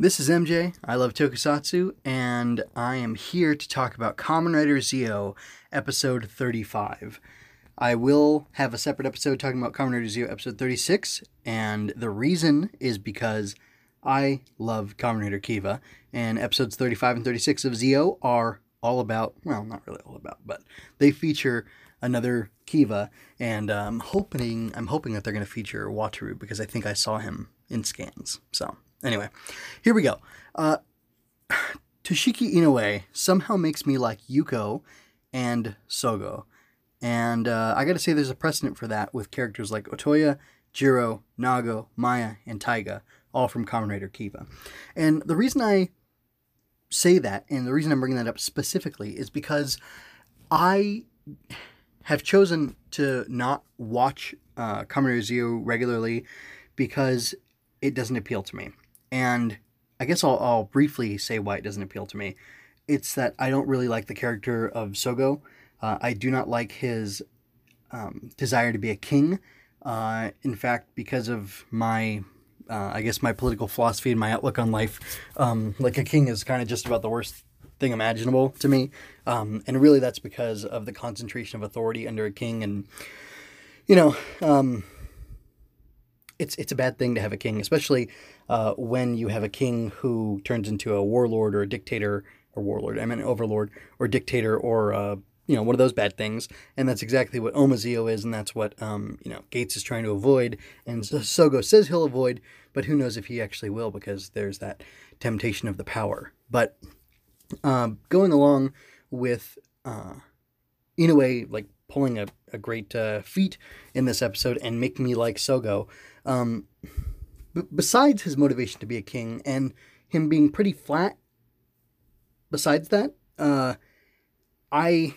This is MJ. I love Tokusatsu, and I am here to talk about Kamen Rider Zi-O, episode 35. I will have a separate episode talking about Kamen Rider Zi-O, episode 36, and the reason is because I love Kamen Rider Kiva, and episodes 35 and 36 of Zi-O are all about, well, not really all about, but they feature another Kiva, and I'm hoping I'm hoping that they're going to feature Wataru because I think I saw him in scans. So anyway, here we go. Uh, Toshiki Inoue somehow makes me like Yuko and Sogo, and uh, I got to say there's a precedent for that with characters like Otoya, Jiro, Nago, Maya, and Taiga, all from Kamen Rider Kiva. And the reason I say that, and the reason I'm bringing that up specifically, is because I have chosen to not watch uh, Kamen Rider Zi-O regularly because it doesn't appeal to me. And I guess I'll, I'll briefly say why it doesn't appeal to me. It's that I don't really like the character of Sogo. Uh, I do not like his um, desire to be a king. Uh, in fact, because of my, uh, I guess, my political philosophy and my outlook on life, um, like a king is kind of just about the worst thing imaginable to me. Um, and really, that's because of the concentration of authority under a king. And, you know, um, it's, it's a bad thing to have a king, especially uh, when you have a king who turns into a warlord or a dictator or warlord, I mean, overlord or dictator or, uh, you know, one of those bad things. And that's exactly what Oma Zi-O is. And that's what, um, you know, Gates is trying to avoid. And Sogo says he'll avoid, but who knows if he actually will because there's that temptation of the power. But um, going along with uh, way, like pulling a, a great uh, feat in this episode and making me like Sogo. Um, b- besides his motivation to be a king and him being pretty flat, besides that, uh, I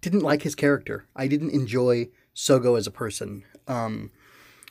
didn't like his character. I didn't enjoy Sogo as a person. Um,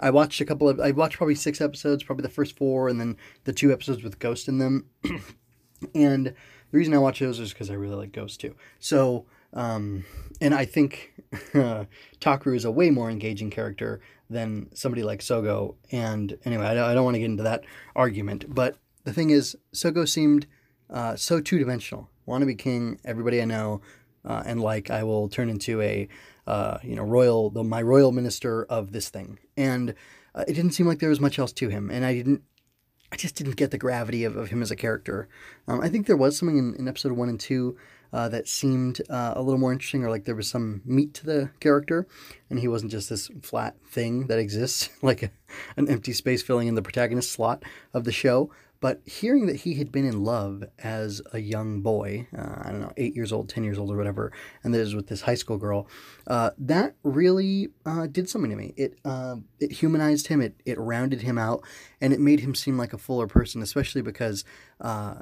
I watched a couple of, I watched probably six episodes, probably the first four, and then the two episodes with Ghost in them. and the reason I watch those is because I really like Ghost too. So, um, and I think uh, is a way more engaging character than somebody like Sogo. And anyway, I don't, I don't want to get into that argument. But the thing is, Sogo seemed uh, so two dimensional. Want to be king, everybody I know uh, and like, I will turn into a, uh, you know, royal, the, my royal minister of this thing. And uh, it didn't seem like there was much else to him. And I didn't I just didn't get the gravity of, of him as a character. Um, I think there was something in, in episode one and two uh, that seemed uh, a little more interesting, or like there was some meat to the character, and he wasn't just this flat thing that exists, like a, an empty space filling in the protagonist slot of the show. But hearing that he had been in love as a young boy, uh, I don't know, eight years old, 10 years old, or whatever, and that is with this high school girl, uh, that really uh, did something to me. It, uh, it humanized him, it, it rounded him out, and it made him seem like a fuller person, especially because uh,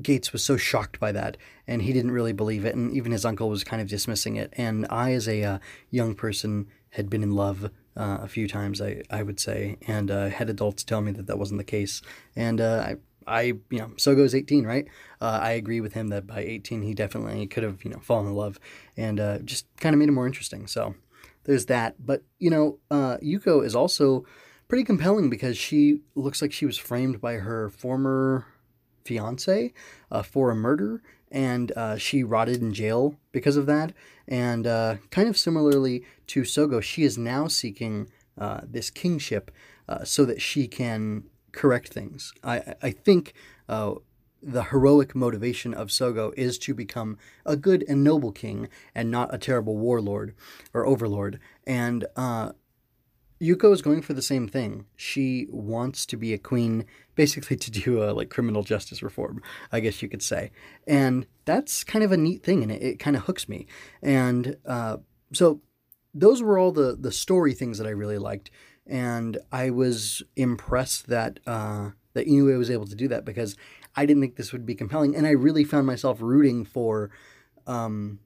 Gates was so shocked by that, and he didn't really believe it, and even his uncle was kind of dismissing it. And I, as a uh, young person, had been in love uh, a few times, I, I would say, and uh, had adults tell me that that wasn't the case. And uh, I, I, you know, Sogo's 18, right? Uh, I agree with him that by 18 he definitely could have, you know, fallen in love, and uh, just kind of made it more interesting. So there's that. But you know, Yuko is also pretty compelling because she looks like she was framed by her former fiance for a murder and uh, she rotted in jail because of that. And uh, kind of similarly to Sogo, she is now seeking uh, this kingship uh, so that she can correct things. I, I think uh, the heroic motivation of Sogo is to become a good and noble king and not a terrible warlord or overlord. And uh, Yuko is going for the same thing. She wants to be a queen, basically to do a like criminal justice reform, I guess you could say. And that's kind of a neat thing, and it, it kind of hooks me. And uh, so those were all the the story things that I really liked, and I was impressed that uh, that Inoue was able to do that because I didn't think this would be compelling, and I really found myself rooting for. Um,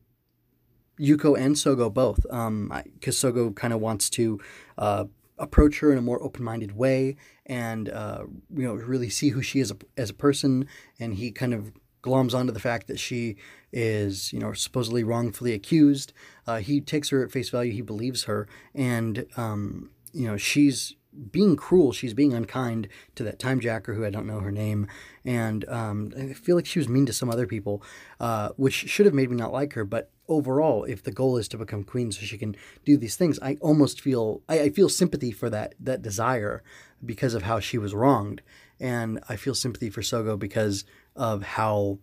Yuko and Sogo both, because um, Sogo kind of wants to uh, approach her in a more open-minded way and uh, you know really see who she is a, as a person, and he kind of gloms onto the fact that she is you know supposedly wrongfully accused. Uh, he takes her at face value. He believes her, and um, you know she's being cruel. She's being unkind to that time jacker who I don't know her name, and um, I feel like she was mean to some other people, uh, which should have made me not like her. But overall, if the goal is to become queen so she can do these things, I almost feel I, I feel sympathy for that that desire because of how she was wronged, and I feel sympathy for Sogo because of how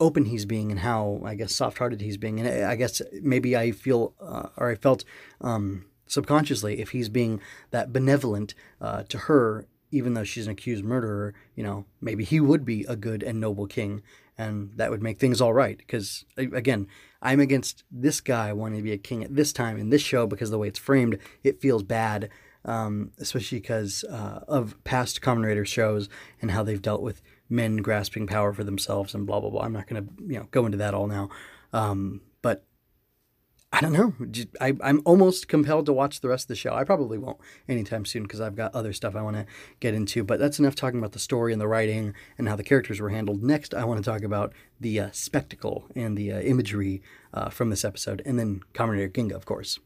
open he's being and how I guess soft-hearted he's being, and I guess maybe I feel uh, or I felt. Um, subconsciously, if he's being that benevolent uh, to her, even though she's an accused murderer, you know, maybe he would be a good and noble king, and that would make things all right. Because again, I'm against this guy wanting to be a king at this time in this show because the way it's framed, it feels bad, um, especially because uh, of past Kamen Rider shows and how they've dealt with men grasping power for themselves and blah blah blah. I'm not going to you know go into that all now, um, but I don't know. I, am almost compelled to watch the rest of the show. I probably won't anytime soon because I've got other stuff I want to get into. But that's enough talking about the story and the writing and how the characters were handled. Next, I want to talk about the uh, spectacle and the uh, imagery uh, from this episode, and then Rider Ginga, of course.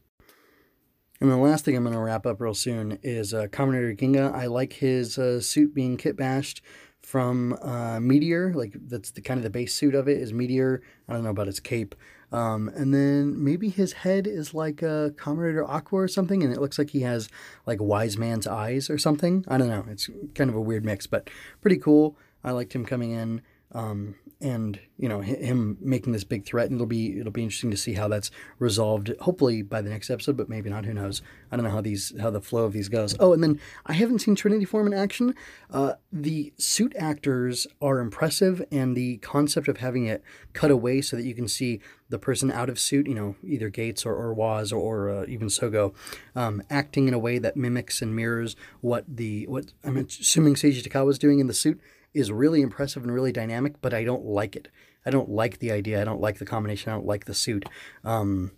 And the last thing I'm going to wrap up real soon is uh, Rider Ginga. I like his uh, suit being kit bashed from uh, Meteor. Like that's the kind of the base suit of it is Meteor. I don't know about his cape. Um, and then maybe his head is like a Rider Aqua or something, and it looks like he has like wise man's eyes or something. I don't know. It's kind of a weird mix, but pretty cool. I liked him coming in. Um, and you know him making this big threat and it'll be it'll be interesting to see how that's resolved hopefully by the next episode but maybe not who knows? I don't know how these how the flow of these goes. Oh and then i haven't seen trinity form in action. Uh, the suit actors are impressive and the concept of having it cut away so that you can see the person out of suit you know either gates or, or woz or, or uh, even sogo um, acting in a way that mimics and mirrors what the what i'm assuming seiji takaiwa was doing in the suit is really impressive and really dynamic, but I don't like it. I don't like the idea. I don't like the combination. I don't like the suit. Um,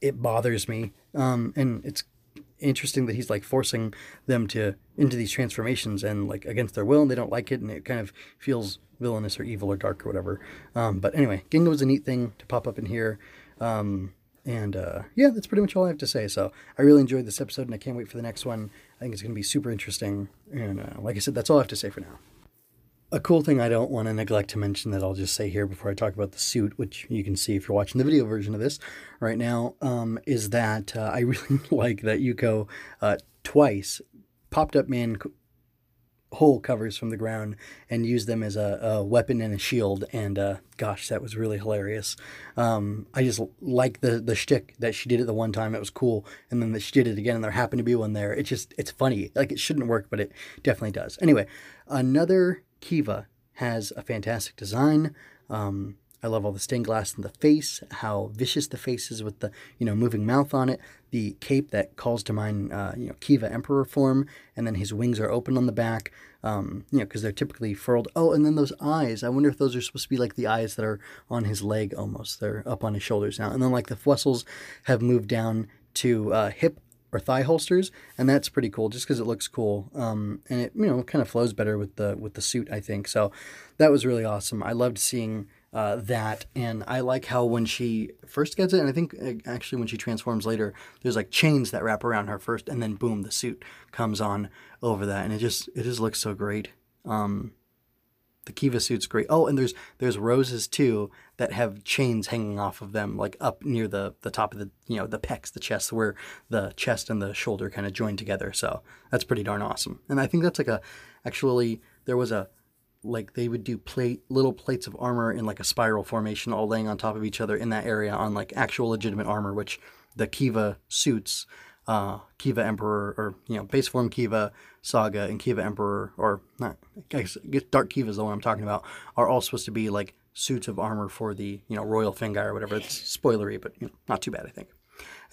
it bothers me. Um, and it's interesting that he's like forcing them to into these transformations and like against their will and they don't like it and it kind of feels villainous or evil or dark or whatever. Um, but anyway, Ginga was a neat thing to pop up in here. Um, and uh, yeah, that's pretty much all I have to say. So I really enjoyed this episode and I can't wait for the next one. I think it's going to be super interesting. And uh, like I said, that's all I have to say for now a cool thing I don't want to neglect to mention that I'll just say here before I talk about the suit, which you can see if you're watching the video version of this right now, um, is that uh, I really like that Yuko uh, twice popped up man hole covers from the ground and used them as a, a weapon and a shield. And uh, gosh, that was really hilarious. Um, I just like the the shtick that she did it the one time. It was cool, and then that she did it again, and there happened to be one there. It just it's funny. Like it shouldn't work, but it definitely does. Anyway, another Kiva has a fantastic design. Um, I love all the stained glass in the face, how vicious the face is with the you know moving mouth on it, the cape that calls to mind uh, you know Kiva Emperor form, and then his wings are open on the back, um, you know because they're typically furled. Oh, and then those eyes. I wonder if those are supposed to be like the eyes that are on his leg almost. They're up on his shoulders now, and then like the Fuestles have moved down to uh, hip or thigh holsters, and that's pretty cool just because it looks cool. Um, and it you know kind of flows better with the with the suit, I think. So that was really awesome. I loved seeing uh, that, and I like how when she first gets it, and I think uh, actually when she transforms later, there's like chains that wrap around her first, and then boom, the suit comes on over that, and it just it just looks so great. Um, the Kiva suit's great. Oh, and there's there's roses too that have chains hanging off of them, like up near the the top of the you know the pecs, the chest, where the chest and the shoulder kind of join together. So that's pretty darn awesome. And I think that's like a actually there was a like they would do plate little plates of armor in like a spiral formation, all laying on top of each other in that area on like actual legitimate armor, which the Kiva suits uh, Kiva Emperor, or you know, base form Kiva Saga and Kiva Emperor, or not, I guess Dark Kiva is the one I'm talking about, are all supposed to be like suits of armor for the you know Royal Fangire or whatever. It's spoilery, but you know, not too bad, I think.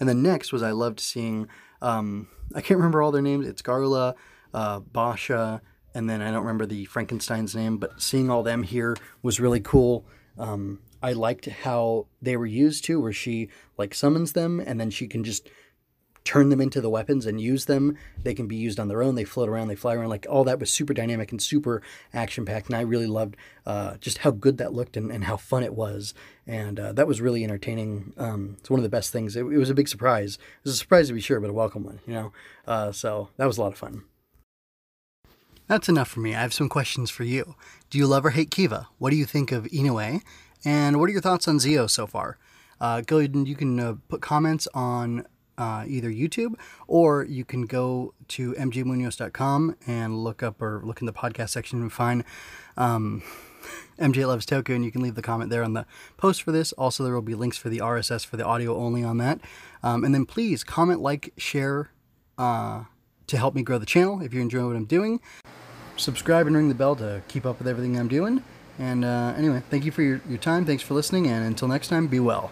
And then next was I loved seeing, um, I can't remember all their names. It's Garula, uh, Basha, and then I don't remember the Frankenstein's name, but seeing all them here was really cool. Um, I liked how they were used to, where she like summons them and then she can just turn them into the weapons and use them. They can be used on their own. They float around, they fly around. Like all that was super dynamic and super action packed. And I really loved uh, just how good that looked and, and how fun it was. And uh, that was really entertaining. Um, it's one of the best things. It, it, was a big surprise. It was a surprise to be sure, but a welcome one, you know? Uh, so that was a lot of fun. That's enough for me. I have some questions for you. Do you love or hate Kiva? What do you think of Inoue? And what are your thoughts on Zi-O so far? Uh, go ahead and you can uh, put comments on uh, either YouTube or you can go to mjmunoz.com and look up or look in the podcast section and find um, MJ Loves Toku, and you can leave the comment there on the post for this. Also, there will be links for the RSS for the audio only on that. Um, and then please comment, like, share uh, to help me grow the channel if you're enjoying what I'm doing. Subscribe and ring the bell to keep up with everything I'm doing. And uh, anyway, thank you for your, your time. Thanks for listening. And until next time, be well.